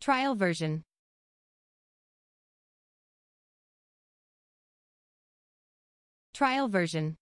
Trial version. Trial version.